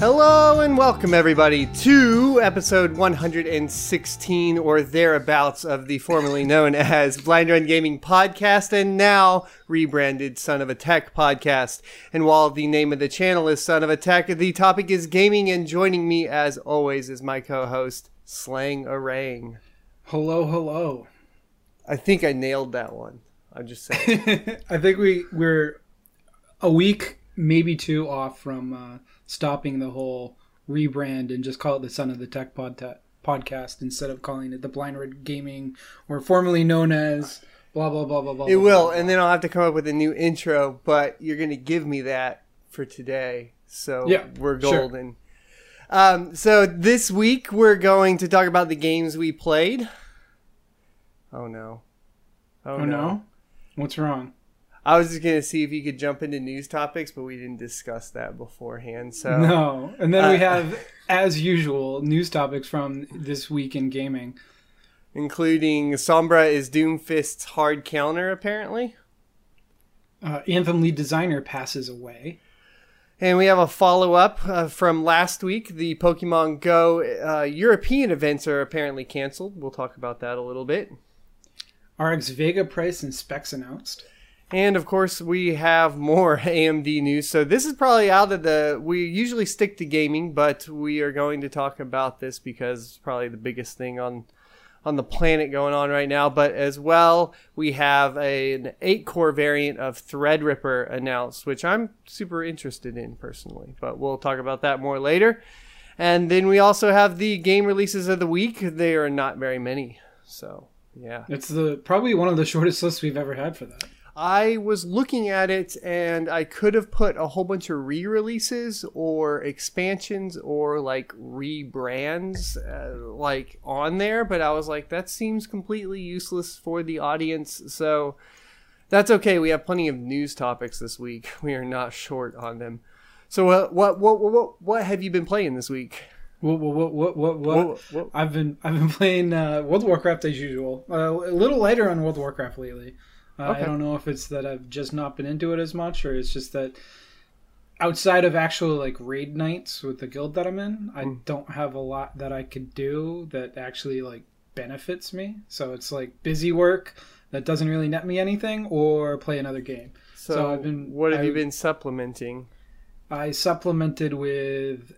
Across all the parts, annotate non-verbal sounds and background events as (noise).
Hello and welcome everybody to episode 116 or thereabouts of the formerly known (laughs) as Blind Run Gaming podcast and now rebranded Son of a Tech podcast. And while the name of the channel is Son of a Tech, the topic is gaming and joining me as always is my co-host Slang Arang. Hello, hello. I think I nailed that one. I'm just saying. (laughs) I think we we're a week, maybe two off from uh, stopping the whole rebrand and just call it the Son of the Tech pod- podcast instead of calling it the Blind Red Gaming or formerly known as blah blah blah blah blah. It blah, will, blah, and then I'll have to come up with a new intro, but you're going to give me that for today. So Yeah, we're sure. golden. Um, so this week we're going to talk about the games we played. Oh no. Oh, Oh no, what's wrong? I was just going to see if you could jump into news topics, but we didn't discuss that beforehand. So No, and then we Uh, have, as usual, news topics from this week in gaming. including Sombra is Doomfist's hard counter apparently. Uh, Anthem lead designer passes away. And we have a follow up uh, from last week. The Pokemon Go uh, European events are apparently canceled. We'll talk about that a little bit. RX Vega price and specs announced. And of course, we have more (laughs) AMD news. So this is probably out of the. We usually stick to gaming, but we are going to talk about this because it's probably the biggest thing on on the planet going on right now. But as well, we have a, an eight core variant of Threadripper announced, which I'm super interested in personally. But we'll talk about that more later. And then we also have the game releases of the week. They are not very many. So yeah. It's the probably one of the shortest lists we've ever had for that. I was looking at it and I could have put a whole bunch of re releases or expansions or like rebrands uh, like on there, but I was like, that seems completely useless for the audience. So that's okay. We have plenty of news topics this week. (laughs) We are not short on them. So uh, what what what what, what have you been playing this week? What what what what what? what? What- what- I've been I've been playing uh, World of Warcraft as usual. Uh, a little lighter on World of Warcraft lately. Uh, Okay. I don't know if it's that I've just not been into it as much, or it's just that outside of actual like raid nights with the guild that I'm in, I don't have a lot that I could do that actually like benefits me. So it's like busy work that doesn't really net me anything, or play another game. So, So I've been- what have you been supplementing? I supplemented with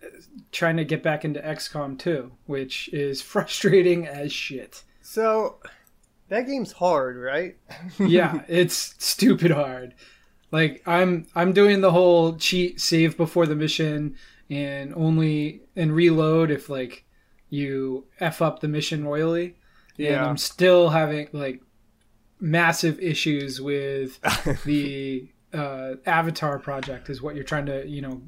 trying to get back into XCOM 2, which is (laughs) frustrating as shit. So that game's hard, right? (laughs) Yeah, it's stupid hard. Like I'm I'm doing the whole cheat save before the mission and only and reload if like you f up the mission royally. And Yeah. I'm still having like massive issues with (laughs) the uh, Avatar project is what you're trying to, you know,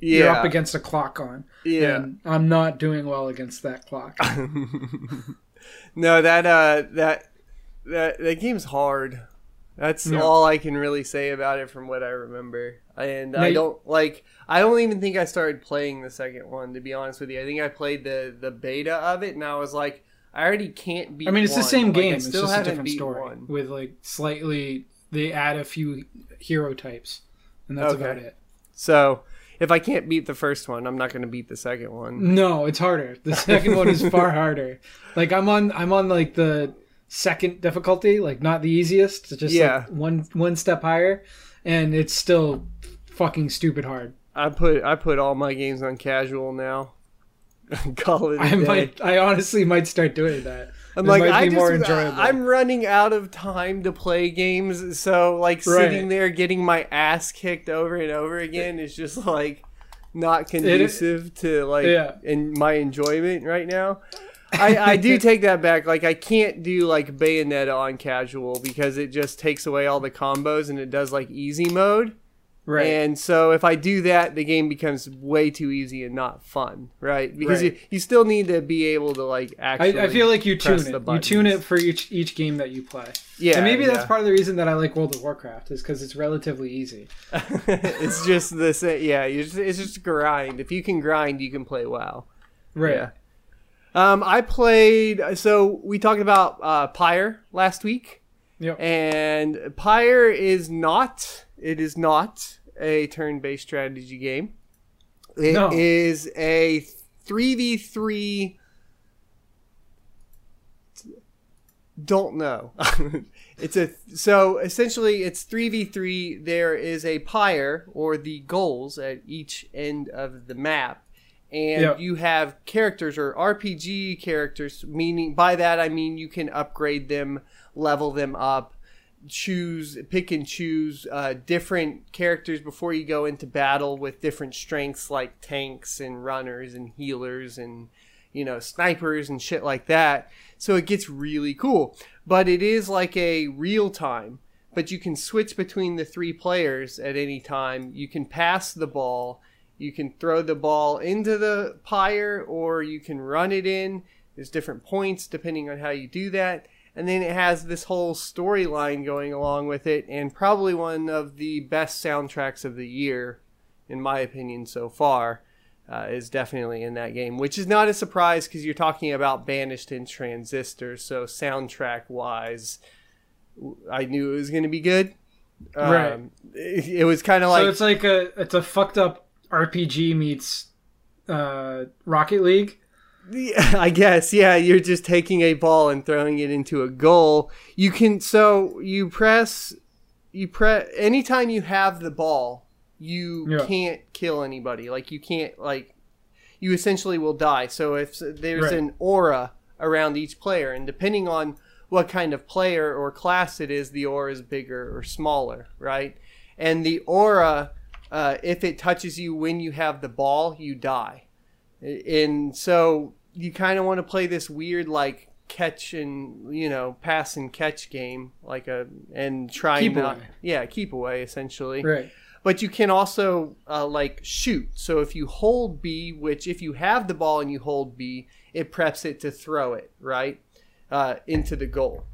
you're up against a clock on. yeah. And I'm not doing well against that clock. (laughs) no, that uh, that that that game's hard. That's Yeah. all I can really say about it from what I remember. And Now I don't like. I don't even think I started playing the second one. To be honest with you, I think I played the the beta of it, and I was like, I already can't beat. I mean, it's the same Like, game. It's still just a different story one. with like slightly. They add a few hero types, and that's Okay. about it. So if I can't beat the first one, I'm not going to beat the second one. No, it's harder. The second one is far (laughs) harder. Like I'm on, I'm on like the second difficulty, like not the easiest. Just Yeah. like one one step higher, and it's still fucking stupid hard. I put I put all my games on casual now. (laughs) Call it I day. might, I honestly might start doing that. I'm It like, might I just, more enjoyable. I'm running out of time to play games, so like Right. sitting there getting my ass kicked over and over again is just like not conducive to like Yeah. in my enjoyment right now. I, I do (laughs) take that back. Like I can't do like Bayonetta on casual because it just takes away all the combos and it does like easy mode. right. And so if I do that, the game becomes way too easy and not fun, right? Because Right. You, you still need to be able to like actually. I, I feel like you tune it. You tune it for each each game that you play. Yeah, and maybe yeah. that's part of the reason that I like World of Warcraft is because it's relatively easy. (laughs) it's just the same. Yeah, you just, it's just grind. If you can grind, you can play WoW. Right. Yeah. Um, I played. So we talked about uh, Pyre last week, Yep. and Pyre is not. It is not a turn-based strategy game. It No. is a 3v3 don't know. (laughs) it's a so essentially it's 3v3 there is a pyre or the goals at each end of the map and Yep. you have characters or RPG characters meaning by that I mean you can upgrade them, level them up, choose pick and choose uh, different characters before you go into battle with different strengths like tanks and runners and healers and you know snipers and shit like that. So it gets really cool. But it is like a real time but you can switch between the three players at any time. You can pass the ball you can throw the ball into the pyre or you can run it in. There's different points depending on how you do that. And then it has this whole storyline going along with it and probably one of the best soundtracks of the year in my opinion so far uh, is definitely in that game which is not a surprise because you're talking about banished and transistor. So soundtrack wise i knew it was going to be good. Right. Um, it, it was kind of like so it's like a it's a fucked up RPG meets uh, Rocket League. Yeah, (laughs) I guess, yeah, you're just taking a ball and throwing it into a goal. You can so you press you press anytime you have the ball, you Yeah. can't kill anybody. Like you can't like you essentially will die. So if there's Right. an aura around each player and depending on what kind of player or class it is, the aura is bigger or smaller, right? And the aura uh, if it touches you when you have the ball, you die. And so you kind of want to play this weird like catch and you know pass and catch game like a and try Keep not away. yeah keep away essentially. Right. but you can also uh, like shoot. So if you hold b which if you have the ball and you hold b it preps it to throw it right uh, into the goal.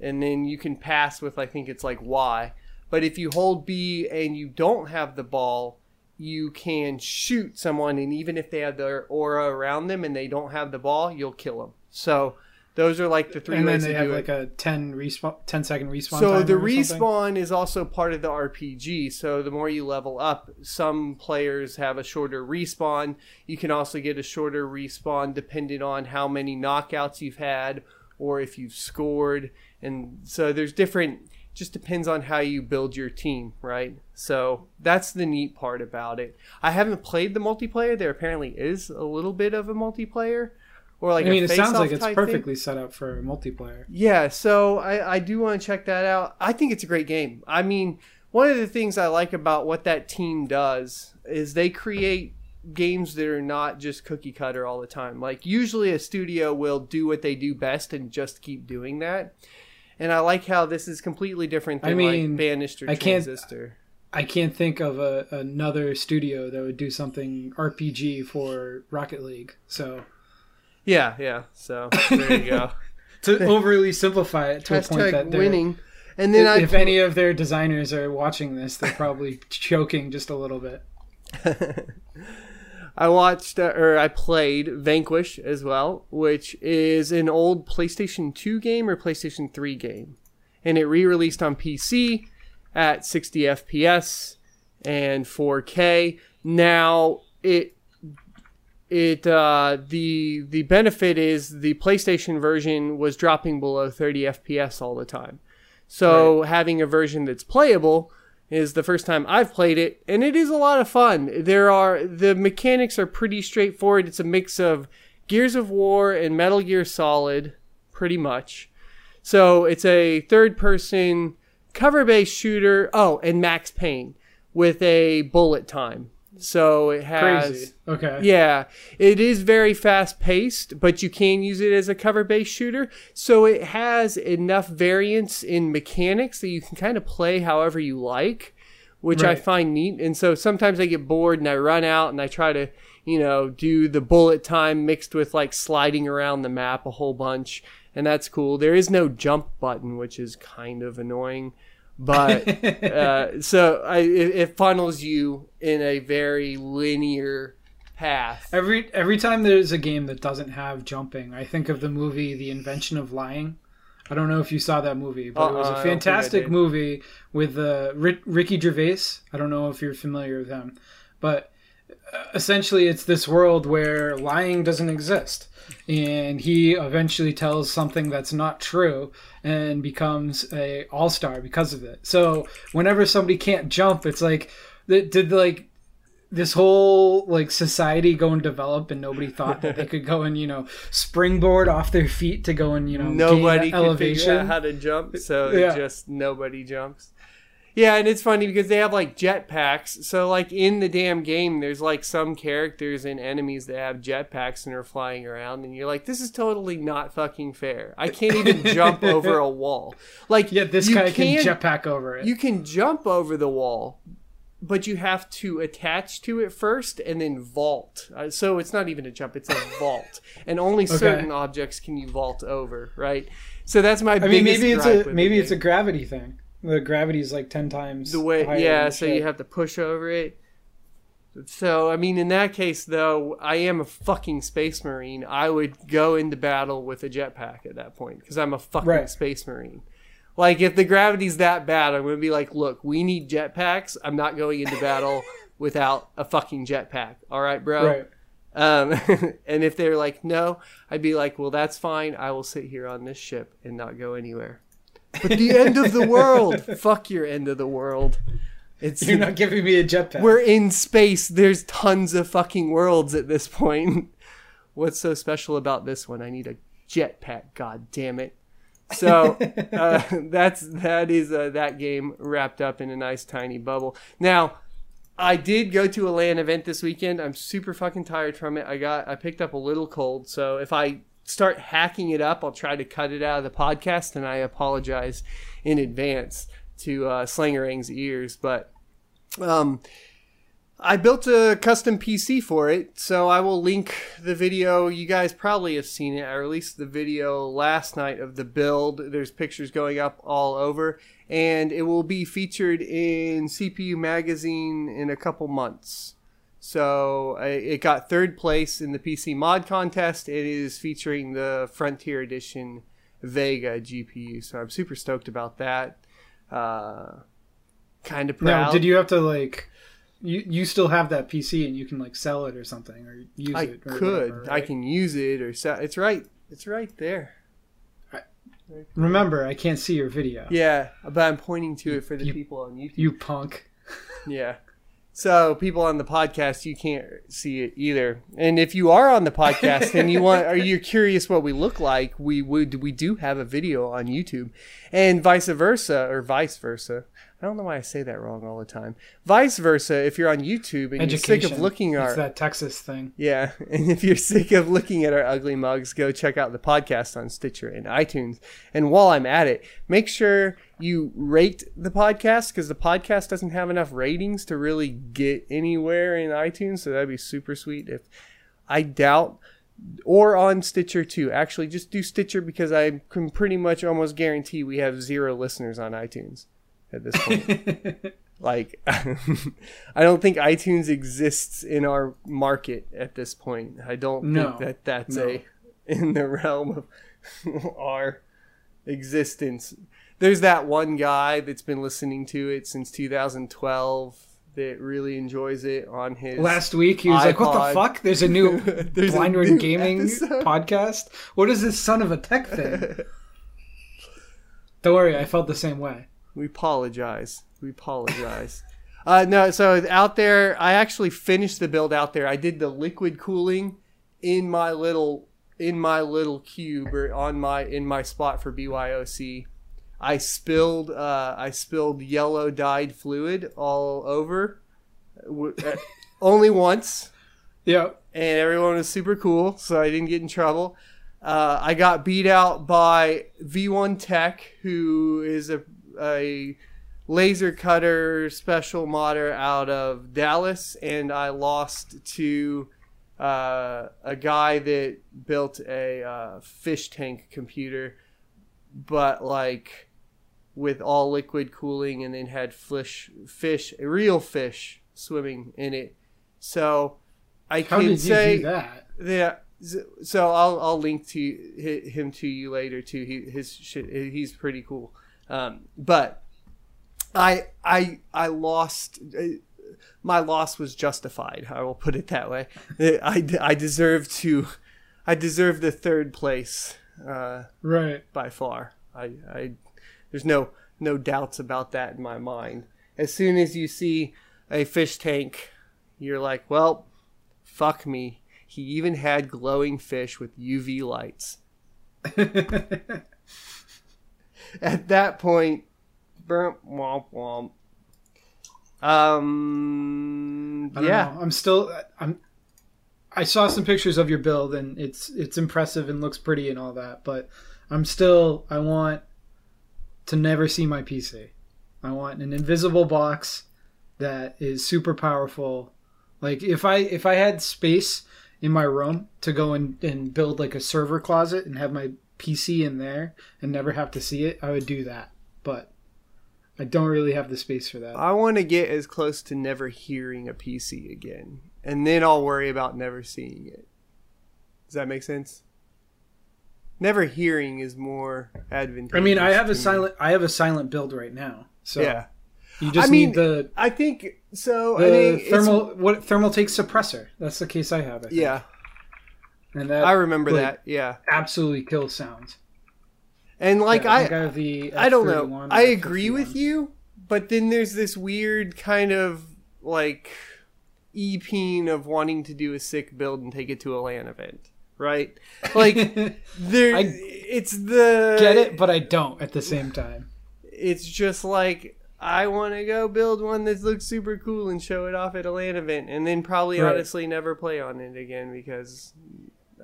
And then you can pass with i think it's like y but if you hold b and you don't have the ball you can shoot someone and even if they have their aura around them and they don't have the ball you'll kill them so those are like the three and then they to have do like it a 10 respawn 10 second respawn so the something? respawn is also part of the RPG. So the more you level up, some players have a shorter respawn. You can also get a shorter respawn depending on how many knockouts you've had or if you've scored. And so there's different just depends on how you build your team, right? So that's the neat part about it. I haven't played the multiplayer. There apparently is a little bit of a multiplayer or like I mean, it sounds like it's type thing. perfectly set up for multiplayer. Yeah, so I, I do want to check that out. I think it's a great game. I mean, one of the things I like about what that team does is they create games that are not just cookie cutter all the time. Like usually a studio will do what they do best and just keep doing that. And I like how this is completely different than I mean, like Banished or I can't- Transistor. I can't think of a, another studio that would do something RPG for Rocket League. So Yeah, yeah. So there you go. (laughs) to overly simplify it to a point that they're- winning. And then I if any of their designers are watching this, they're probably (laughs) choking just a little bit. (laughs) I watched uh, or I played Vanquish as well, which is an old PlayStation 2 game or PlayStation 3 game. And it re-released on PC at 60 FPS and 4K. Now it it uh, the the benefit is the PlayStation version was dropping below 30 FPS all the time. So having a version that's playable is the first time I've played it, and it is a lot of fun. There are the mechanics are pretty straightforward. It's a mix of Gears of War and Metal Gear Solid, pretty much. So it's a third person cover based shooter. Oh, and Max Payne with a bullet time. So it has Crazy. Okay. yeah, it is very fast paced, but you can use it as a cover based shooter. So it has enough variance in mechanics that you can kind of play however you like, which I find neat. And so sometimes I get bored and I run out and I try to, you know, do the bullet time mixed with like sliding around the map a whole bunch. And that's cool. There is no jump button, which is kind of annoying. But (laughs) uh, so I, it, it funnels you in a very linear path. Every every time there's a game that doesn't have jumping, I think of the movie The Invention of Lying. I don't know if you saw that movie, but it was Uh-uh, a I fantastic movie with uh, Ri- Ricky Gervais. I don't know if you're familiar with him, but essentially it's this world where lying doesn't exist and he eventually tells something that's not true and becomes a all-star because of it so whenever somebody can't jump it's like did, like this whole like society go and develop and nobody thought that they could go and you know springboard off their feet to go and you know nobody can elevation figure out how to jump, so Yeah. just nobody jumps. Yeah, and it's funny because they have like jetpacks. So like in the damn game, there's like some characters and enemies that have jetpacks and are flying around, and you're like, this is totally not fucking fair. I can't even jump (laughs) over a wall. Like yeah, this guy can can- jetpack over it You can jump over the wall, but you have to attach to it first and then vault. Uh, so it's not even a jump; it's a vault, and only certain objects can you vault over. Right. So that's my. I mean, maybe it's a maybe it's a gravity thing. The gravity is like ten times the way. higher Yeah. So shit. you have to push over it. So I mean, in that case, though, I am a fucking space marine. I would go into battle with a jetpack at that point because I'm a fucking Right. space marine. Like if the gravity's that bad, I'm gonna be like, look, we need jetpacks. I'm not going into battle (laughs) without a fucking jetpack. All right, bro. right. Um, (laughs) and if they're like, no, I'd be like, well, that's fine. I will sit here on this ship and not go anywhere. But the end of the world, (laughs) fuck your end of the world. It's You're not giving me a jetpack. we're in space. There's tons of fucking worlds at this point. What's so special about this one? I need a jetpack. God damn it. So (laughs) uh, that's that is uh, that game wrapped up in a nice tiny bubble. Now, I did go to a LAN event this weekend. I'm super fucking tired from it. I got I picked up a little cold, so if I start hacking it up, I'll try to cut it out of the podcast, and I apologize in advance to uh, Slangerang's ears. But um, I built a custom PC for it, so I will link the video. You guys probably have seen it. I released the video last night of the build. There's pictures going up all over, and it will be featured in CPU Magazine in a couple months. So it got third place in the PC mod contest. It is featuring the Frontier Edition Vega GPU, so I'm super stoked about that. Uh, kind of proud. now, did you have to like? You you still have that PC and you can like sell it or something or use I it. Or could. whatever, I can use it or sell. it's right. It's right there. Remember, I can't see your video. Yeah, but I'm pointing to it for the You- people on YouTube. You punk. Yeah. So people on the podcast, you can't see it either. And if you are on the podcast and you want, are you curious what we look like? We would, we do have a video on YouTube, and vice versa, or vice versa. I don't know why I say that wrong all the time. Vice versa, if you're on YouTube and you're sick of looking It's our that Texas thing. Yeah, (laughs) and if you're sick of looking at our ugly mugs, go check out the podcast on Stitcher and iTunes. And while I'm at it, make sure you rate the podcast because the podcast doesn't have enough ratings to really get anywhere in iTunes. So that'd be super sweet if I doubt or on Stitcher too. Actually, just do Stitcher because I can pretty much almost guarantee we have zero listeners on iTunes at this point. Like, (laughs) I don't think iTunes exists in our market at this point. I don't No. think that that's No. a in the realm of (laughs) our existence. There's that one guy that's been listening to it since 2012 that really enjoys it on his Last week he was like, "What the fuck? There's a new (laughs) There's a Blind new Gaming episode." podcast. What is this son of a tech thing?" Don't worry, I felt the same way. We apologize. We apologize. (laughs) uh, no, so out there, I actually finished the build out there. I did the liquid cooling in my little in my little cube or on my in my spot for BYOC. I spilled uh, I spilled yellow dyed fluid all over, uh, (laughs) only once Yeah, and everyone was super cool, so I didn't get in trouble. Uh, I got beat out by V1 Tech, who is a, a laser cutter special modder out of Dallas, and I lost to uh, a guy that built a uh, fish tank computer, but like with all liquid cooling, and then had fish, fish, real fish swimming in it. So I how can did you say do that? yeah. So I'll I'll link to him to you later too. He his shit he's pretty cool. Um, but I I I lost. uh, my loss was justified. I will put it that way. I, I deserve to, I deserve the third place, uh, Right. by far. I, I, there's no no doubts about that in my mind. As soon as you see a fish tank, you're like, well, fuck me. He even had glowing fish with UV lights. (laughs) At that point, burp, womp womp. Um, yeah, know. I'm still I'm I saw some pictures of your build and it's it's impressive and looks pretty and all that, but I'm still I want to never see my PC. I want an invisible box that is super powerful. Like if I if I had space in my room to go and, and build like a server closet and have my PC in there and never have to see it, I would do that. But I don't really have the space for that. I want to get as close to never hearing a PC again, and then I'll worry about never seeing it. Does that make sense? Never hearing is more advantageous. I mean, I have a silent I have a silent build right now. So Yeah, you just I mean, need the I think so. the I it's- thermal what Thermaltake suppressor. That's the case I have. I think. Yeah, and that I remember like, that. Yeah, absolutely kills sounds. and like Yeah, I, uh, I don't know. I agree F51. with you, but then there's this weird kind of like e-peen of wanting to do a sick build and take it to a LAN event, right? Like (laughs) there, I it's the Get it, but I don't at the same time. It's just like I want to go build one that looks super cool and show it off at a LAN event, and then probably Right. honestly never play on it again because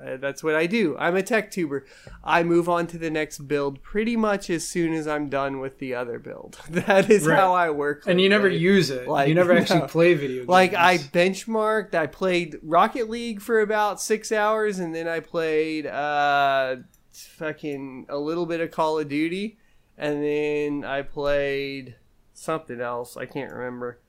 uh, that's what I do. I'm a tech tuber. I move on to the next build pretty much as soon as I'm done with the other build. (laughs) That is Right. how I work. And you never use it. Like, you never (laughs) actually no. play video games. Like I benchmarked, I played Rocket League for about six hours, and then I played uh, fucking a little bit of Call of Duty, and then I played something else. I can't remember.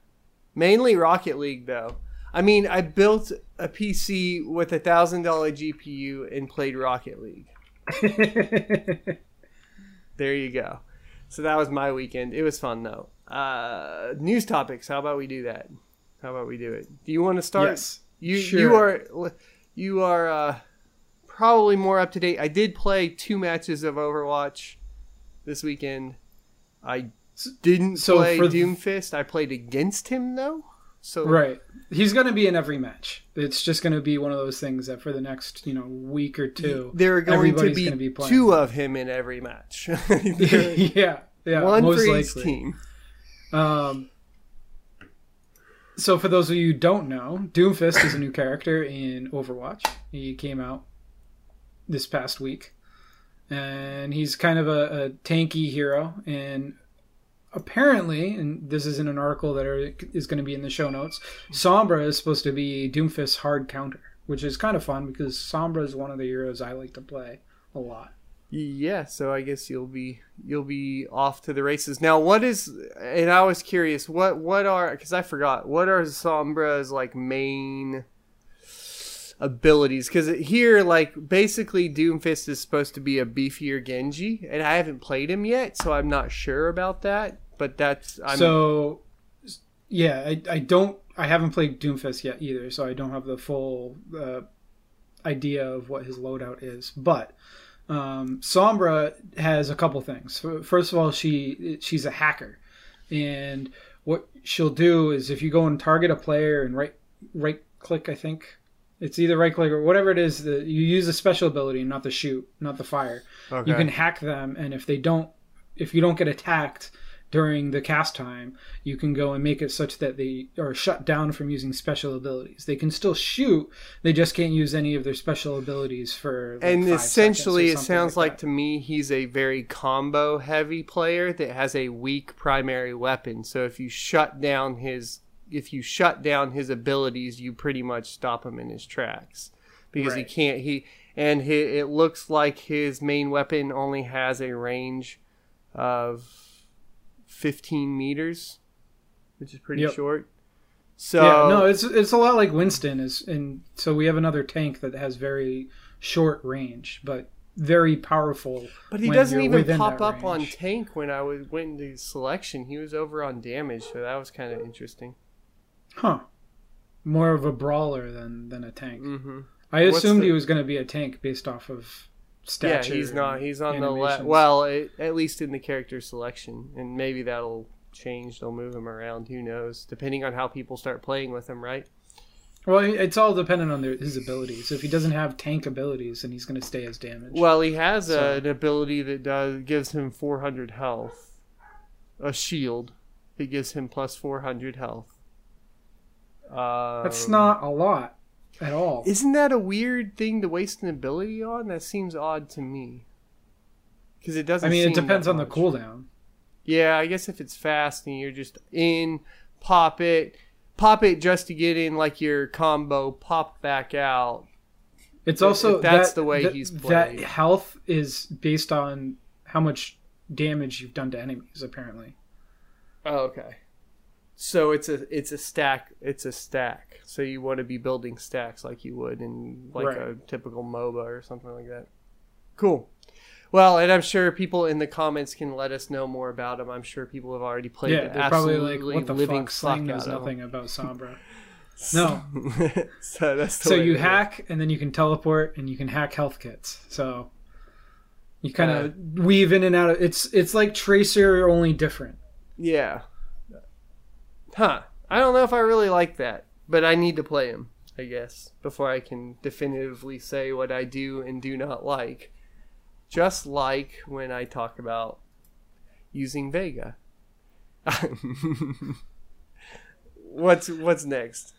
Mainly Rocket League, though. I mean, I built a PC with a thousand dollar GPU and played Rocket League. (laughs) There you go. So that was my weekend. It was fun though. Uh, news topics. How about we do that? How about we do it? Do you want to start? yes. You Sure. you are you are uh, probably more up to date. I did play two matches of Overwatch this weekend. I didn't so play Doomfist. I played against him though. So Right. He's going to be in every match. It's just going to be one of those things that for the next, you know, week or two, there are going to be, gonna be playing. two of him in every match. (laughs) (laughs) Yeah. Yeah. one most for likely. each team. Um, so, for those of you who don't know, Doomfist is a new character in Overwatch. He came out this past week, and he's kind of a, a tanky hero. And apparently, and this is in an article that are, is going to be in the show notes, Sombra is supposed to be Doomfist's hard counter, which is kind of fun because Sombra is one of the heroes I like to play a lot. Yeah, so I guess you'll be you'll be off to the races. Now, what is and I was curious, what what are cuz I forgot. What are Sombra's like main abilities cuz here like basically Doomfist is supposed to be a beefier Genji and I haven't played him yet, so I'm not sure about that, but that's I'm so yeah I, I don't i haven't played doomfist yet either so i don't have the full uh, idea of what his loadout is but um, sombra has a couple things first of all she she's a hacker and what she'll do is if you go and target a player and right right click i think it's either right click or whatever it is that you use a special ability not the shoot not the fire okay. you can hack them and if they don't if you don't get attacked during the cast time you can go and make it such that they are shut down from using special abilities they can still shoot they just can't use any of their special abilities for like, and essentially, it sounds like, that. to me he's a very combo heavy player that has a weak primary weapon. So if you shut down his if you shut down his abilities, you pretty much stop him in his tracks because he can't. He and he, it looks like his main weapon only has a range of 15 meters, which is pretty Yep. short. So yeah no it's it's a lot like winston is and so we have another tank that has very short range but very powerful But he doesn't even pop up on tank when I was went into selection. He was over on damage, so that was kind of interesting. Huh. More of a brawler than than a tank. Mm-hmm. I What's assumed the- he was going to be a tank based off of Yeah, he's not. He's on the left. Well, it, at least in the character selection, and maybe that'll change. They'll move him around. Who knows? Depending on how people start playing with him, right? Well, it's all dependent on their, his abilities. If he doesn't have tank abilities, then he's going to stay as damage. Well, he has So- a, an ability that does gives him 400 health. A shield. that gives him plus 400 health. Um, That's not a lot at all. Isn't that a weird thing to waste an ability on? That seems odd to me. Because it doesn't. I mean, it depends on the cooldown. Yeah, I guess if it's fast and you're just in, pop it, pop it just to get in like your combo, pop back out. It's If- also if that's that- the way that- he's That health is based on how much damage you've done to enemies. Apparently, Oh, okay. So it's a it's a stack. It's a stack. So you want to be building stacks like you would in like Right. a typical MOBA or something like that. Cool. Well, and I'm sure people in the comments can let us know more about them. I'm sure people have already played yeah, the they're probably absolutely like, "What the living fuck? Slang knows out of 'em. nothing about Sombra." (laughs) No. (laughs) so that's so you it hack, and then you can teleport, and you can hack health kits. So you kind Uh, of weave in and out. Of, it's it's like Tracer, only different. Yeah. Huh. I don't know if I really like that, but I need to play him, I guess, before I can definitively say what I do and do not like. Just like when I talk about using Vega. (laughs) what's what's next?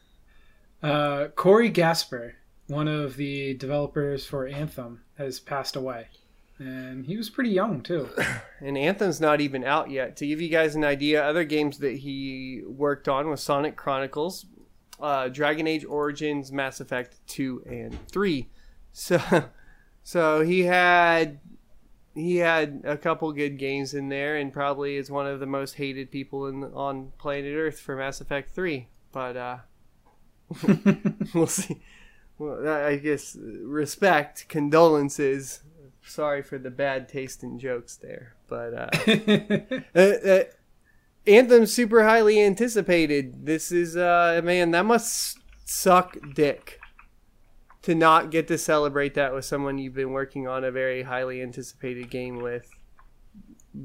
Uh, Corey Gaspur, one of the developers for Anthem, has passed away, and he was pretty young too. (laughs) And Anthem's not even out yet. To give you guys an idea, other games that he worked on was Sonic Chronicles, uh, Dragon Age Origins, Mass Effect 2 and 3. So (laughs) so he had he had a couple good games in there and probably is one of the most hated people in on planet Earth for Mass Effect 3. But uh (laughs) we'll see. Well, I guess respect, condolences. Sorry for the bad taste in jokes there, but uh, (laughs) uh, uh, Anthem's super highly anticipated. This is uh, man, that must suck dick to not get to celebrate that with someone you've been working on a very highly anticipated game with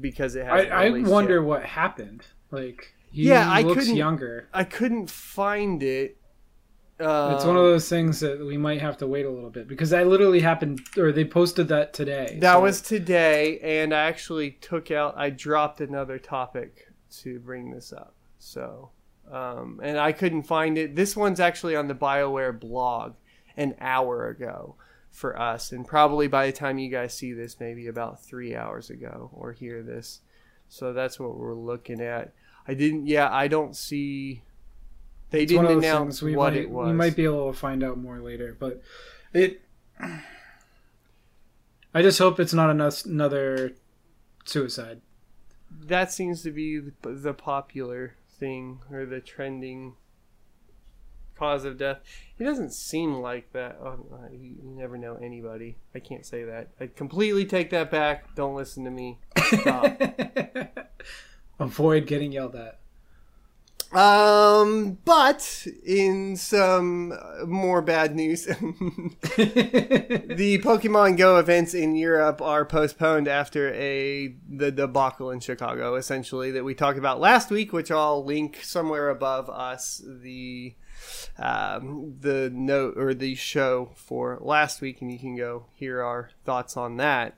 because it I, hasn't I wonder yet. what happened. Like he Yeah, I looks couldn't- younger. I couldn't find it. Uh, It's one of those things that we might have to wait a little bit because that literally happened, or they posted that today. That so- was today, and I actually took out. I dropped another topic to bring this up. So, um, and I couldn't find it. This one's actually on the Bioware blog an hour ago for us, and probably by the time you guys see this, maybe about three hours ago or hear this. So that's what we're looking at. I didn't. Yeah, I don't see. They It's one didn't announce what might, it was. We might be able to find out more later, but it. I just hope it's not another suicide. that seems to be the popular thing or the trending cause of death. He doesn't seem like that. Oh, uh, you never know anybody. I can't say that. I completely take that back. Don't listen to me. Stop. (laughs) Avoid getting yelled at. Um, but in some more bad news, (laughs) the Pokemon Go events in Europe are postponed after a the debacle in Chicago, essentially that we talked about last week, which I'll link somewhere above us the um, the note or the show for last week, and you can go hear our thoughts on that.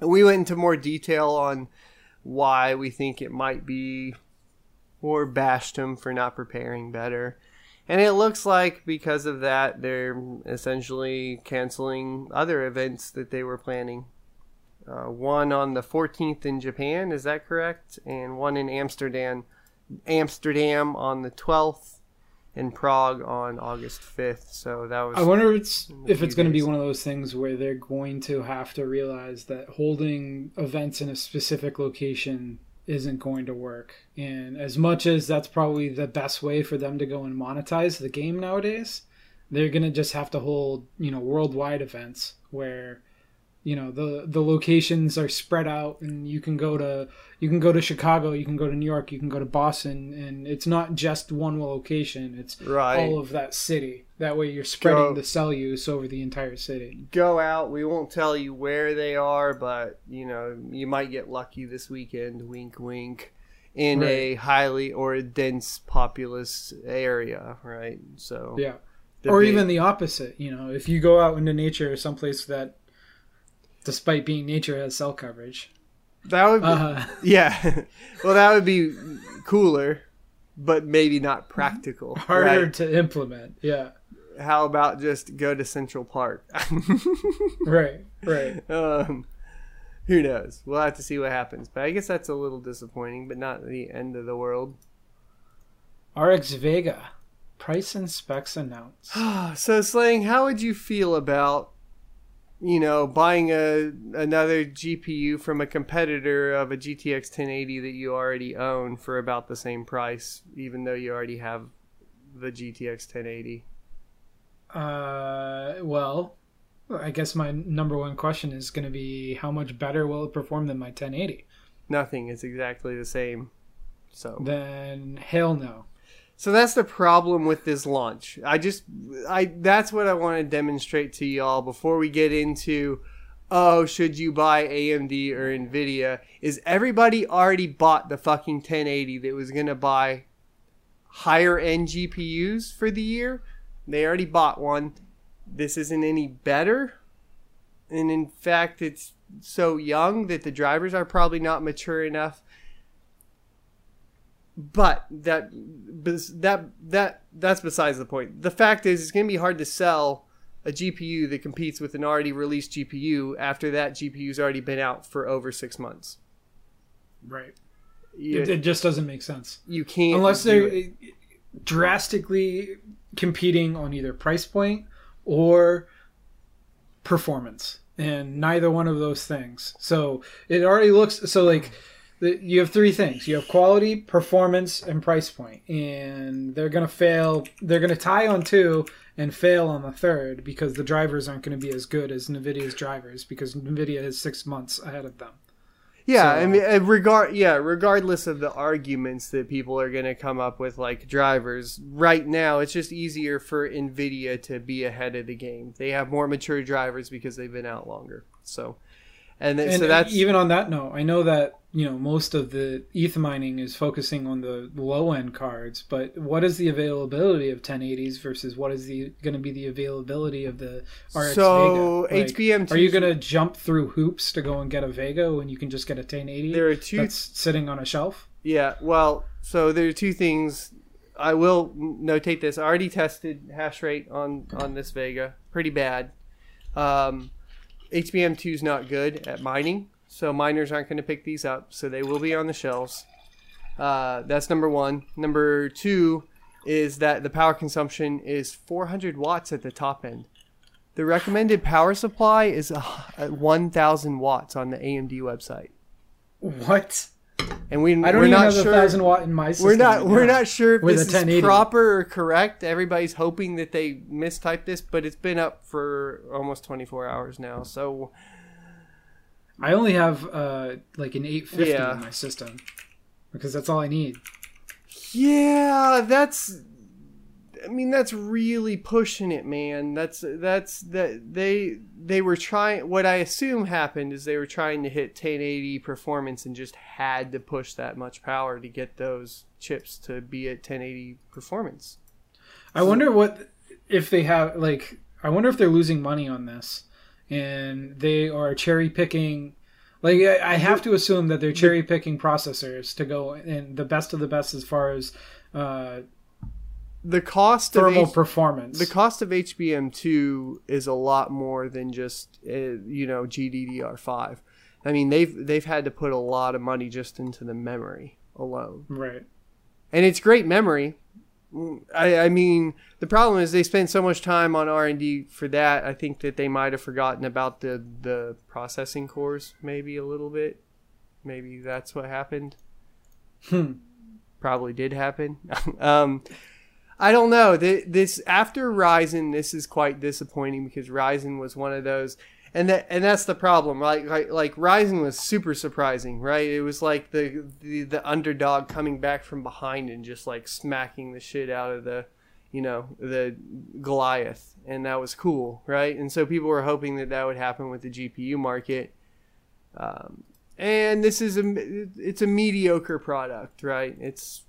We went into more detail on why we think it might be or bashed him for not preparing better. And it looks like because of that, they're essentially canceling other events that they were planning. Uh, one on the 14th in Japan, is that correct? And one in Amsterdam, Amsterdam on the 12th, and Prague on August 5th. So that was. I wonder if it's if it's going to be one of those things where they're going to have to realize that holding events in a specific location isn't going to work. And as much as that's probably the best way for them to go and monetize the game nowadays, they're going to just have to hold, you know, worldwide events where you know the the locations are spread out and you can go to you can go to chicago you can go to new york you can go to boston and it's not just one location it's Right. all of that city that way you're spreading Go- the cell use over the entire city Go out. We won't tell you where they are, but you know you might get lucky this weekend. Wink, wink. In a highly or a dense populous area, right? So yeah or big- even the opposite you know if you go out into nature someplace that despite being nature has cell coverage that would be, uh, (laughs) yeah. well, that would be cooler, but maybe not practical. (laughs) harder right? to implement yeah How about just go to Central Park? (laughs) right right um, who knows? We'll have to see what happens. But I guess that's a little disappointing, but not the end of the world. rx vega price and specs announced (gasps) so, Slang, how would you feel about, you know, buying a another GPU from a competitor of a GTX 1080 that you already own for about the same price, even though you already have the GTX 1080? Uh, well, I guess my number one question is going to be how much better will it perform than my 1080? Nothing. It's exactly the same. So. Then hell no. So that's the problem with this launch. I just I that's what I want to demonstrate to y'all before we get into oh, should you buy AMD or Nvidia? Is everybody already bought the fucking 1080 that was going to buy higher end GPUs for the year? They already bought one. This isn't any better. And in fact, it's so young that the drivers are probably not mature enough but that that that that's besides the point. The fact is, it's going to be hard to sell a GPU that competes with an already released GPU after that GPU's already been out for over six months. Right. You, It, it just doesn't make sense. you can't Unless they're drastically competing on either price point or performance. And neither one of those things. So it already looks so like the, you have three things. You have quality, performance, and price point. And they're going to fail. They're going to tie on two and fail on the third because the drivers aren't going to be as good as NVIDIA's drivers because NVIDIA is six months ahead of them. Yeah, So- I mean, uh, regard yeah, regardless of the arguments that people are going to come up with, like drivers, right now it's just easier for Nvidia to be ahead of the game. They have more mature drivers because they've been out longer. So, and, then, And so that's even on that note, I know that you know most of the ETH mining is focusing on the low end cards, but what is the availability of 1080s versus what is the going to be the availability of the RX so Vega? Like, HBM. Are you going to jump through hoops to go and get a Vega when you can just get a 1080 There are two. that's sitting on a shelf? Yeah, well, so there are two things. I will notate this. I already tested hash rate on on this Vega, pretty bad. Um, HBM2 is not good at mining, so miners aren't going to pick these up. So they will be on the shelves. Uh, that's number one. Number two is that the power consumption is 400 watts at the top end. The recommended power supply is uh, 1,000 watts on the AMD website, What? and we I don't we're even not have sure a thousand watt in my system. we're not right we're not sure if this is proper or correct. Everybody's hoping that they mistyped this, but it's been up for almost 24 hours now. So I only have uh, like an 850 Yeah. in my system because that's all I need. yeah, that's I mean that's really pushing it, man. That's that's that they they were trying what I assume happened is they were trying to hit 1080 performance and just had to push that much power to get those chips to be at 1080 performance. I wonder what if they have like I wonder if they're losing money on this and they are cherry picking like I have to assume that they're cherry picking processors to go in the best of the best as far as uh, The cost of thermal H- performance. The cost of HBM2 is a lot more than just uh, you know GDDR5. I mean they've they've had to put a lot of money just into the memory alone, right. and it's great memory. I, I mean the problem is they spend so much time on R and D for that. I think that they might have forgotten about the the processing cores maybe a little bit. Maybe that's what happened Hmm. probably did happen. (laughs) um, I don't know. This after Ryzen, this is quite disappointing because Ryzen was one of those, and that and that's the problem. Like like like Ryzen was super surprising, right? It was like the the, the underdog coming back from behind and just like smacking the shit out of the you know the Goliath, and that was cool, right? And so people were hoping that that would happen with the GPU market. Um, and this is a it's a mediocre product, right? It's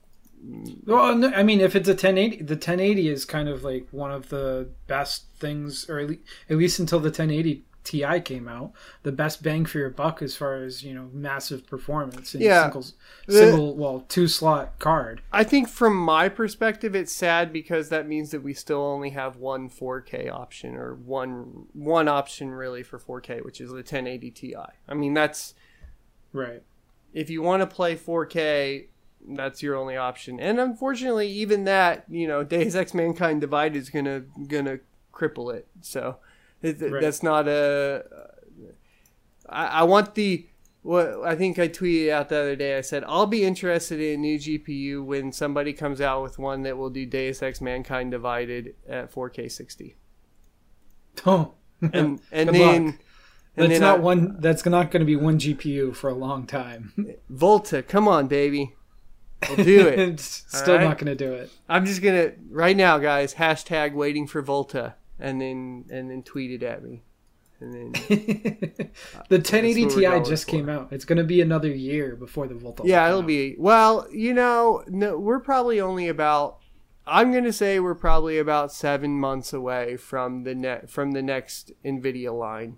Well, no, I mean, if it's a 1080, the 1080 is kind of like one of the best things, or at least, at least until the 1080 Ti came out, the best bang for your buck as far as you know massive performance in Yeah. single, single well two slot card. I think from my perspective, it's sad because that means that we still only have one 4K option or one one option really for 4K, which is the 1080 Ti. I mean, that's Right. if you want to play 4K, that's your only option. And unfortunately, even that, you know, Deus Ex Mankind Divided is gonna gonna cripple it. So it, Right. that's not a. Uh, I, I want the. What I think I tweeted out the other day. I said I'll be interested in a new GPU when somebody comes out with one that will do Deus Ex Mankind Divided at 4K 60. Oh, And and (laughs) then. luck. And that's not I- one. That's not going to be one GPU for a long time. Volta, come on, baby. We'll do it. it's (laughs) still right. not going to do it. I'm just gonna right now, guys. Hashtag waiting for Volta, and then and then tweet it at me, and then (laughs) the 1080 Ti just for. came out. It's going to be another year before the Volta. yeah, it'll out. be well. You know, no, we're probably only about. I'm gonna say we're probably about seven months away from the net from the next Nvidia line,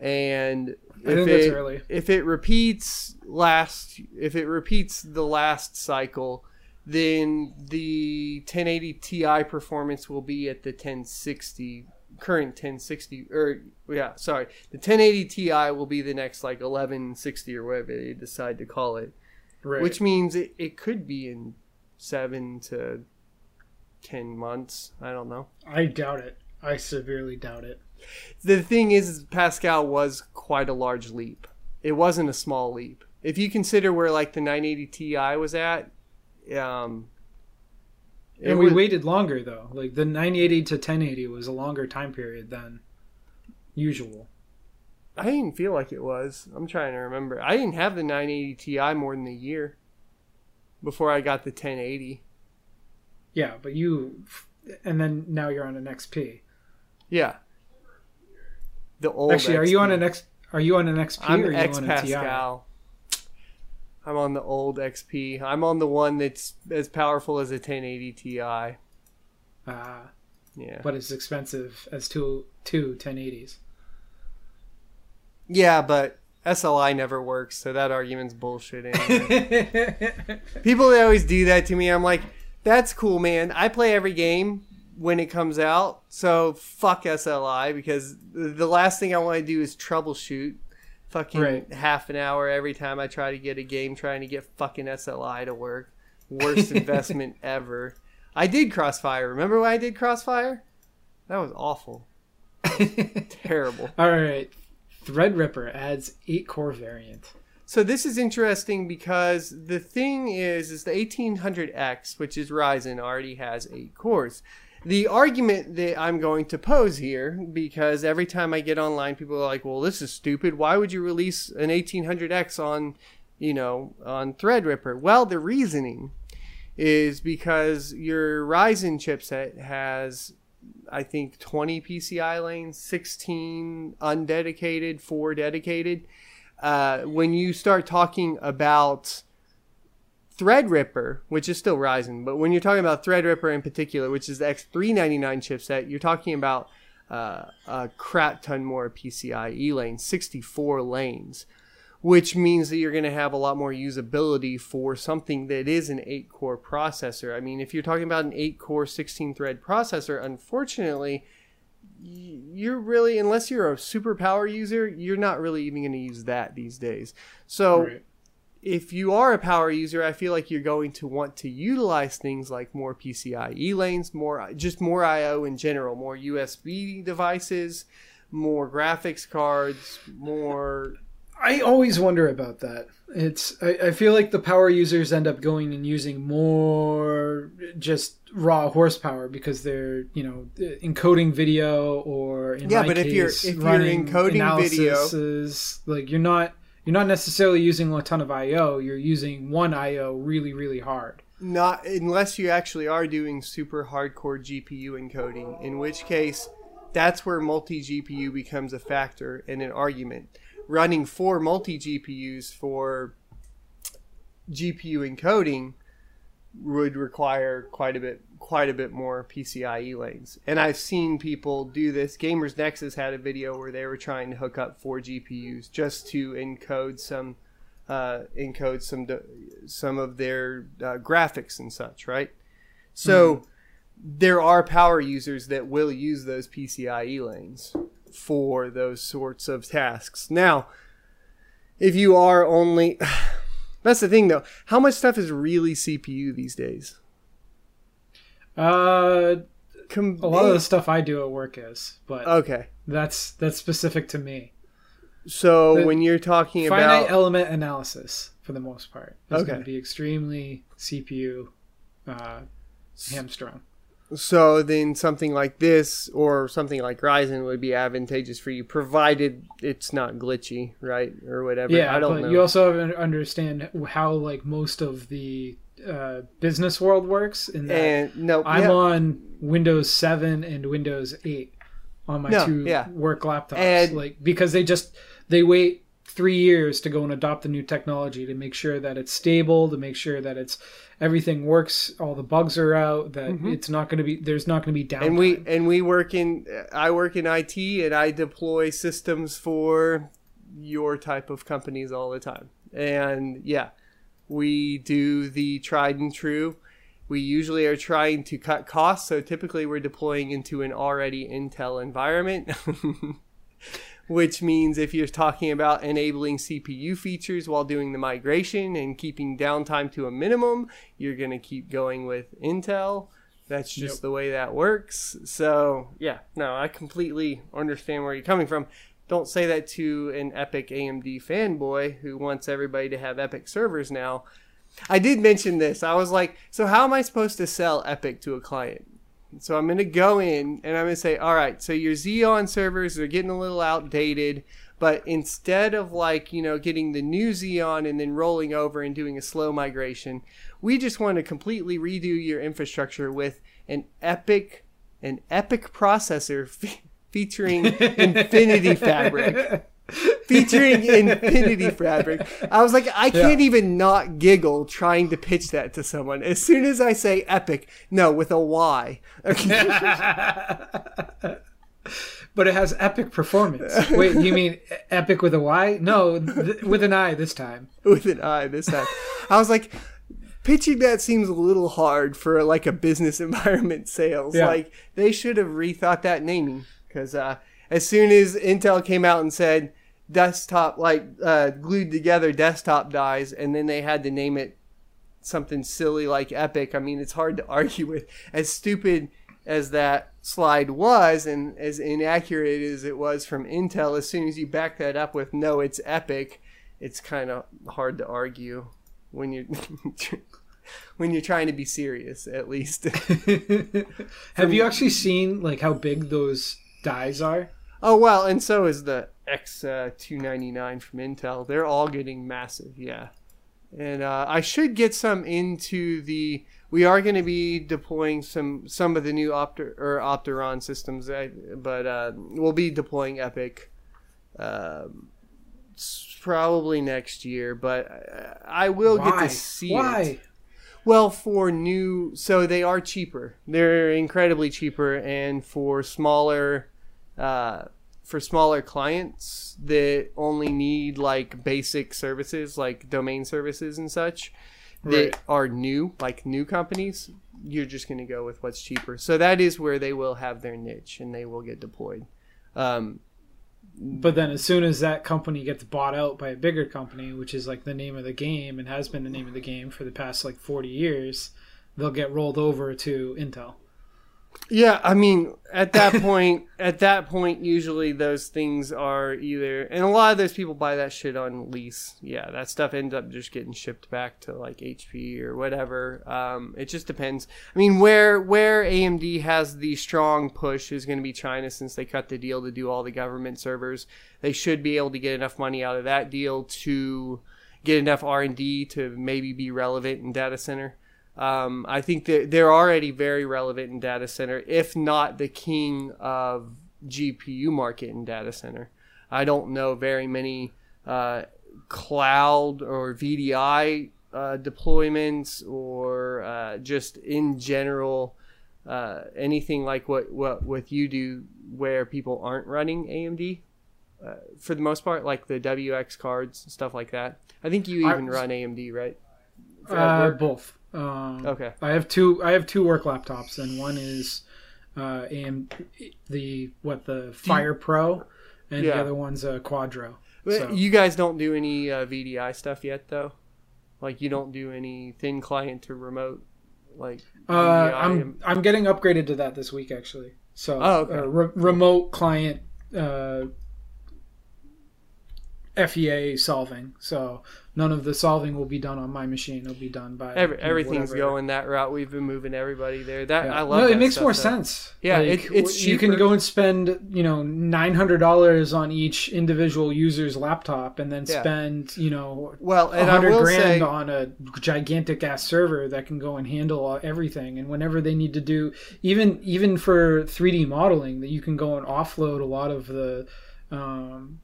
and if it- early. if it repeats last if it repeats the last cycle then the 1080 ti performance will be at the 1060 current 1060 or yeah sorry the 1080 ti will be the next like 1160 or whatever they decide to call it Right. which means it, it could be in seven to 10 months i don't know I doubt it. I severely doubt it. the thing is pascal was quite a large leap it wasn't a small leap if you consider where like the 980 ti was at um And we was- waited longer though. Like the 980 to 1080 was a longer time period than usual. i didn't feel like it was i'm trying to remember i didn't have the 980 ti more than a year before i got the 1080 Yeah, but you, and then now you're on an XP. yeah the old Actually, are you on an X? Are you on an XP I'm or are you X on a TI? I'm on the old XP. I'm on the one that's as powerful as a 1080 Ti. Uh, Yeah. but it's expensive as two two 1080s. Yeah, but SLI never works, so that argument's bullshit. Anyway. (laughs) People that always do that to me, I'm like, that's cool, man. I play every game when it comes out, so fuck SLI because the last thing I want to do is troubleshoot fucking Right. half an hour every time I try to get a game trying to get fucking SLI to work. Worst (laughs) investment ever. I did Crossfire. Remember when I did Crossfire? That was awful. (laughs) Terrible. All right, Threadripper adds eight core variant. So this is interesting because the thing is, is the 1800X, which is Ryzen, already has eight cores. The argument that I'm going to pose here, because every time I get online, people are like, "Well, this is stupid. Why would you release an 1800X on, you know, on Threadripper?" Well, the reasoning is because your Ryzen chipset has I think 20 PCI lanes, 16 undedicated, 4 dedicated. Uh, when you start talking about Threadripper, which is still Ryzen, but when you're talking about Threadripper in particular, which is the X399 chipset, you're talking about uh, a crap ton more PCIe lanes, 64 lanes, which means that you're going to have a lot more usability for something that is an 8 core processor. I mean, if you're talking about an 8 core 16 thread processor, unfortunately, you're really, unless you're a super power user, you're not really even going to use that these days. So, Right. If you are a power user, I feel like you're going to want to utilize things like more PCIe lanes, more just more I/O in general, more USB devices, more graphics cards, more. I always wonder about that. It's I, I feel like the power users end up going and using more just raw horsepower because they're you know encoding video or in Yeah, but if you're- if you're encoding video- like you're not you're not necessarily using a ton of I/O. You're using one I/O really really hard. Not unless you actually are doing super hardcore GPU encoding, in which case that's where multi GPU becomes a factor in an argument. Running four multi GPUs for GPU encoding would require quite a bit quite a bit more PCIe lanes. And I've seen people do this. Gamers Nexus had a video where they were trying to hook up four GPUs just to encode some uh, encode some some of their uh, graphics and such, right? So there are power users that will use those PCIe lanes for those sorts of tasks. Now, if you are only (sighs) that's the thing though, how much stuff is really CPU these days? Uh, Com- a lot of the stuff I do at work is, but Okay. that's that's specific to me. So The when you're talking Finite about finite element analysis, for the most part, is Okay. going to be extremely CPU uh, hamstrung. So then something like this or something like Ryzen would be advantageous for you, provided it's not glitchy, right, or whatever. Yeah, I don't but know. you also have to understand how like most of the uh, business world works. In that and no, I'm yeah, on Windows 7 and Windows 8 on my No, two yeah. work laptops, And- like because they just they wait three years to go and adopt the new technology to make sure that it's stable, to make sure that it's everything works, all the bugs are out, that it's not going to be there's not going to be downtime. Mm-hmm. and we and we work in I work in IT and I deploy systems for your type of companies all the time. And yeah, we do the tried and true. We usually are trying to cut costs, so typically we're deploying into an already Intel environment. (laughs) Which means if you're talking about enabling CPU features while doing the migration and keeping downtime to a minimum, you're going to keep going with Intel. That's just Yep. the way that works. So, yeah, no, I completely understand where you're coming from. Don't say that to an Epic AMD fanboy who wants everybody to have EPYC servers now. I did mention this. I was like, so how am I supposed to sell EPYC to a client? So I'm going to go in and I'm going to say, all right, so your Xeon servers are getting a little outdated, but instead of like, you know, getting the new Xeon and then rolling over and doing a slow migration, we just want to completely redo your infrastructure with an epic an epic processor (laughs) featuring Infinity Fabric. Featuring Infinity Fabric. I was like, I can't even not giggle trying to pitch that to someone. As soon as I say epic, no, with a Y. (laughs) but it has epic performance. Wait, you mean epic with a Y? No, th- with an I this time. with an I this time. I was like, pitching that seems a little hard for like a business (laughs) environment sales. Yeah. Like they should have rethought that naming because uh, as soon as Intel came out and said desktop like uh, glued together desktop dies, and then they had to name it something silly like EPYC. I mean, it's hard to (laughs) argue with. As stupid as that slide was, and as inaccurate as it was from Intel, as soon as you back that up with no, it's EPYC, it's kind of hard to argue when you're (laughs) when you're trying to be serious, at least. (laughs) Have you actually seen like how big those dies are? oh well, and so is the X uh, two ninety nine from Intel. They're all getting massive, yeah. And uh, I should get some into the. We are going to be deploying some some of the new Opter or Opteron systems, uh, but uh, we'll be deploying EPYC. Um, probably next year, but uh, I will get to see it. Why? Well, for new, so they are cheaper. They're incredibly cheaper, and for smaller, uh, for smaller clients that only need like basic services, like domain services and such, that Right. are new, like new companies, you're just going to go with what's cheaper. So that is where they will have their niche, and they will get deployed. Um, But then, as soon as that company gets bought out by a bigger company, which is like the name of the game and has been the name of the game for the past like 40 years, they'll get rolled over to Intel. Yeah, I mean, at that (laughs) point, at that point, usually those things are either, and a lot of those people buy that shit on lease. Yeah, that stuff ends up just getting shipped back to like HP or whatever. Um, it just depends. I mean, where where AMD has the strong push is going to be China, since they cut the deal to do all the government servers. They should be able to get enough money out of that deal to get enough R and D to maybe be relevant in data center. Um, I think that they're already very relevant in data center, if not the king of GPU market in data center. I don't know very many uh, cloud or VDI uh, deployments or uh, just in general uh, anything like what, what what you do where people aren't running AMD. Uh, for the most part, like the WX cards and stuff like that. I think you even I- run AMD, right? Uh, both. Um, Okay. I have two. I have two work laptops, and one is uh, AM the what the Fire Pro, and Yeah. the other one's a Quadro. But So- You guys don't do any uh, VDI stuff yet, though. Like you don't do any thin client to remote, like. Uh, I'm I'm getting upgraded to that this week actually. So Oh, okay. uh, re- remote client uh, FEA solving. So none of the solving will be done on my machine. It'll be done by Every, everything's whatever. going that route. We've been moving everybody there. That Yeah. I love. No, that it makes stuff, more though. sense. Yeah, Like, it- it's w- you can go and spend you know nine hundred dollars on each individual user's laptop, and then Yeah. spend you know Well, a and hundred grand say, on a gigantic ass server that can go and handle everything. And whenever they need to do, even even for three D modeling, that you can go and offload a lot of the um,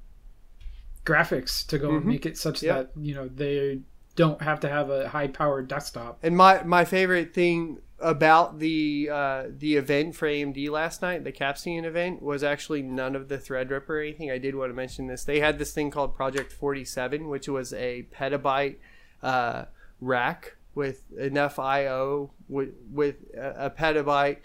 graphics to go and Mhm. make it such Yep. that you know they don't have to have a high powered desktop. and my my favorite thing about the uh, the event for AMD last night, the Capsaicin event, was actually none of the Threadripper or anything. I did want to mention this. They had this thing called Project Forty Seven, which was a petabyte uh, rack with enough I/O with with a, a petabyte.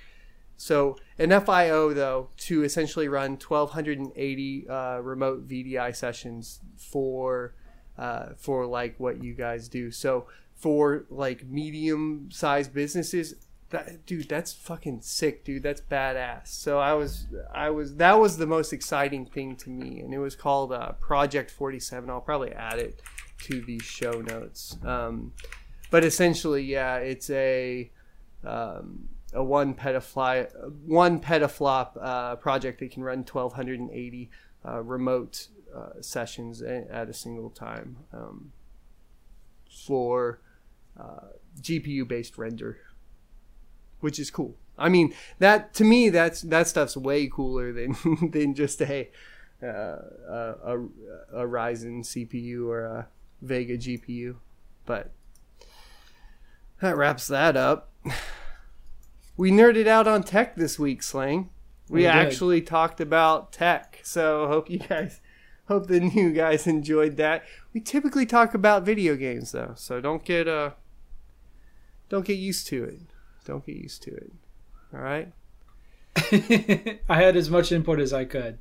So enough I/O though to essentially run 1,280 uh, remote VDI sessions for uh, for like what you guys do. So for like medium sized businesses, that dude, that's fucking sick, dude. That's badass. So I was I was that was the most exciting thing to me, and it was called uh, Project 47. I'll probably add it to the show notes. Um, but essentially, yeah, it's a um, a one petafly one petaflop uh, project that can run 1280 uh, remote uh, sessions at a single time um, for uh, GPU based render, which is cool. I mean that to me that's that stuff's way cooler than (laughs) than just a uh, a, a, a Ryzen CPU or a Vega GPU, but that wraps that up. We nerded out on tech this week, Slang. We, We did. actually talked about tech, so hope you guys, hope the new guys enjoyed that. We typically talk about video games though, so don't get uh, don't get used to it. Don't get used to it. All right. (laughs) I had as much input as I could.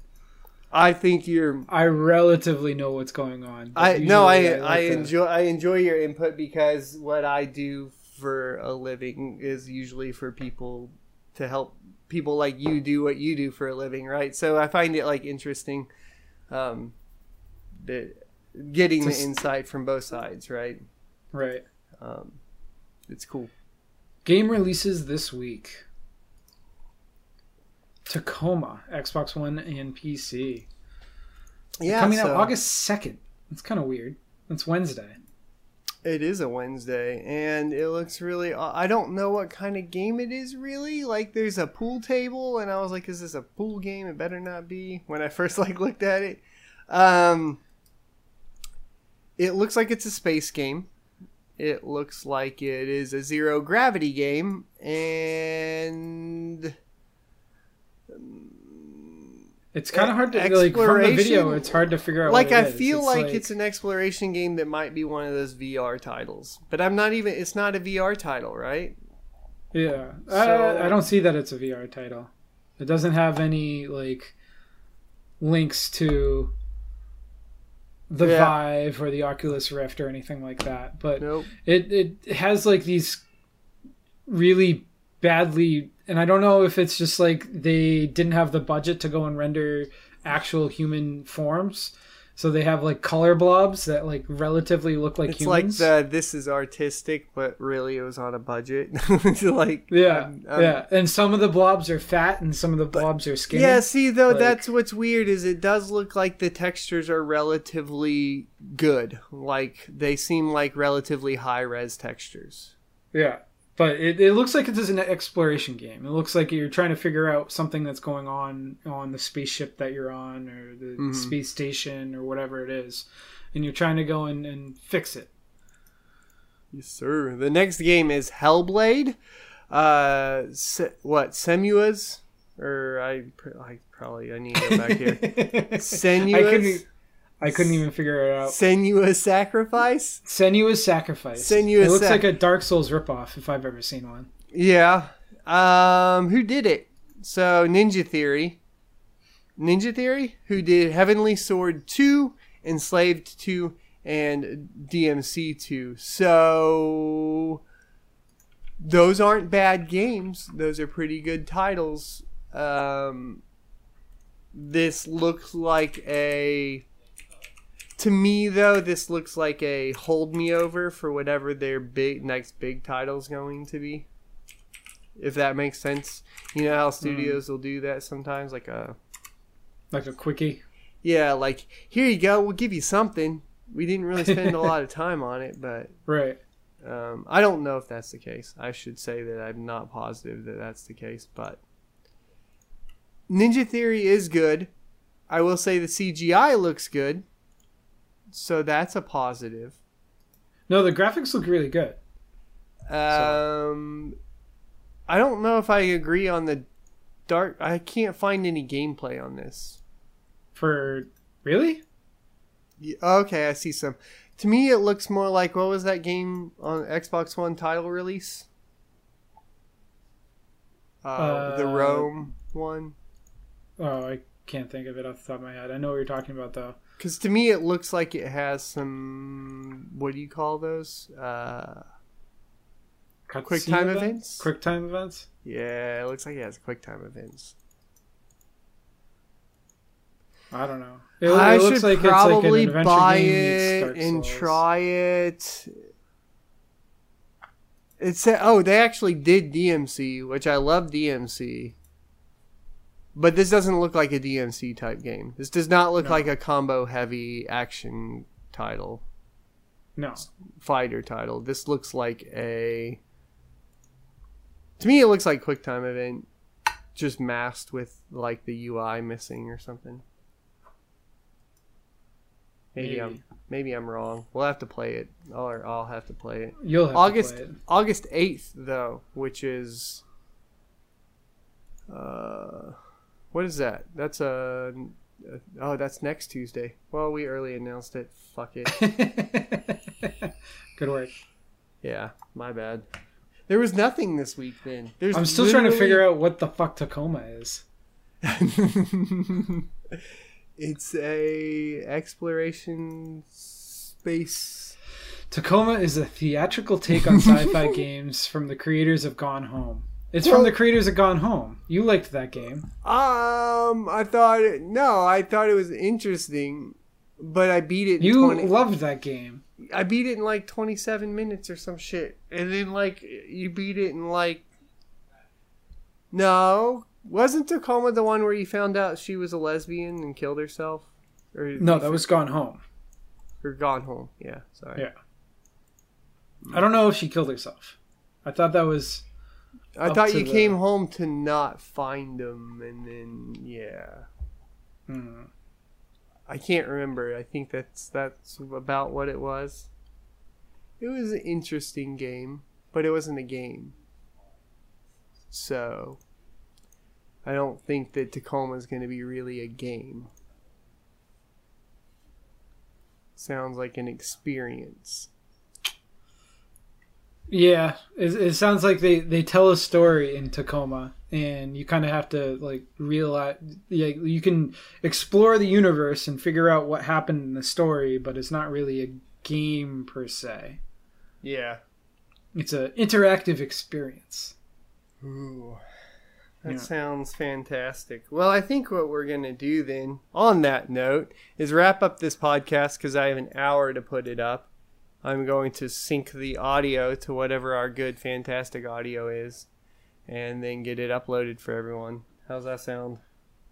I think you're. I relatively know what's going on. I no. I I, like to- enjoy I enjoy your input because what I do for a living is usually for people to help people like you do what you do for a living, right? So I find it like interesting, um, the getting the insight from both sides, right? right. Um, it's cool. Game releases this week. Tacoma, Xbox One and PC. Yeah, Coming so out August second. It's kind of weird. It's Wednesday. It is a Wednesday, and it looks really. I don't know what kind of game it is really. Like, there's a pool table, and I was like, "Is this a pool game? It better not be." When I (laughs) first like looked at it, um, it looks like it's a space game. It looks like it is a zero gravity game, and It's kind of hard to like from the video. It's hard to figure out. like I is. feel like, it's an exploration game that might be one of those VR titles, but I'm not even. It's not a VR title, right? yeah. So- I, I don't see that it's a VR title. It doesn't have any like links to the Yeah. Vive or the Oculus Rift or anything like that. But Nope. it it has like these really badly and I don't know if it's just like they didn't have the budget to go and render actual human forms. So they have like color blobs that like relatively look like it's humans. It's like the this is artistic, but really it was on a budget. (laughs) like yeah, I'm- I'm- yeah, and some of the blobs are fat and some of the blobs are skinny. Yeah, see though Like- that's what's weird is it does look like the textures are relatively good. Like they seem like relatively high res textures. Yeah, but it, it looks like it's an exploration game. It looks like you're trying to figure out something that's going on on the spaceship that you're on or the Mhm. space station or whatever it is, and you're trying to go and, and fix it. Yes, sir. The next game is Hellblade. Uh, se- what Semua's or I, I probably I need to go back here. (laughs) I Senua's. I couldn't even figure it out. Senua's Sacrifice. Senua's Sacrifice. Senua's it looks Sac- like a Dark Souls ripoff if I've ever seen one. Yeah. Um, who did it? So Ninja Theory. Ninja Theory, who did Heavenly Sword 2, Enslaved 2, and DMC 2. So those aren't bad games. Those are pretty good titles. Um, this looks like a to me though this looks like a hold me over for whatever their big next big title's going to be if that makes sense. You know how studios will do that sometimes like a Like a quickie. yeah like here you go we'll give you something. We didn't really spend a lot of (laughs) time on it but Right. um, i don't know if that's the case. I should say that i'm not positive that that's the case but ninja theory is good. I will say the cgi looks good so that's a positive No, the graphics look really good. Um, I don't know if I agree on the dark. I can't find any gameplay on this. For really? Y- Okay, I see some. To me, it looks more like what was that game on Xbox One title release? Uh, the Uh, Rome one. Oh, I can't think of it off the top of my head. I know what you're talking about though. Because to me, it looks like it has some. What do you call those? Uh, Quick time events? Quick time events. yeah, it looks like it has quick time events. I don't know. It, I it looks should like probably it's like buy it and Souls. try it. It said, "Oh, they actually did DMC, which I love DMC." But this doesn't look like a DMC type game. This does not look No. like a combo heavy action title, No. fighter title. This looks like a To me it looks like QuickTime event just masked with like the UI missing or something. Maybe, Maybe. I'm maybe I'm wrong. We'll have to play it. Or I'll have to play it. You'll August it. August eighth though, which is uh what is that? That's a oh that's next Tuesday. Well, we early announced it. Fuck it. (laughs) Good work. yeah, my bad. There was nothing this week then. There's I'm still trying to figure out what the fuck Tacoma is. (laughs) it's a exploration space. Tacoma is a theatrical take on sci-fi (laughs) games from the creators of Gone Home. It's Well- from the creators of Gone Home. You liked that game. Um, I thought it, no, I thought it was interesting, but I beat it. In You 20, loved that game. I beat it in like 27 minutes or some shit. And then like you beat it in like No, wasn't Tacoma the one where you found out she was a lesbian and killed herself? Or No, that was Gone Home. or Gone Home. Yeah, sorry. Yeah. I don't know if she killed herself. I thought that was I thought you the- came home to not find him and then yeah. hmm. I can't remember. I think that's that's about what it was. It was an interesting game, but it wasn't a game. So I don't think that Tacoma is going to be really a game. Sounds like an experience. Yeah, it, it sounds like they, they tell a story in Tacoma, and you kind of have to like realize. Yeah, you can explore the universe and figure out what happened in the story, but it's not really a game per se. Yeah. It's an interactive experience. Ooh. That Yeah. sounds fantastic. Well, I think what we're going to do then, on that note, is wrap up this podcast because I have an hour to put it up. I'm going to sync the audio to whatever our good, fantastic audio is and then get it uploaded for everyone. How's that sound?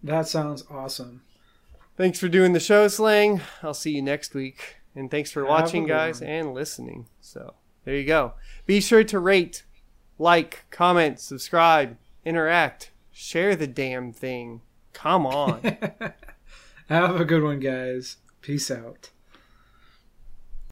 That sounds awesome. Thanks for doing the show, Slang. I'll see you next week. And thanks for Have watching, guys, one. and listening. So, there you go. Be sure to rate, like, comment, subscribe, interact, share the damn thing. Come on. (laughs) Have a good one, guys. Peace out.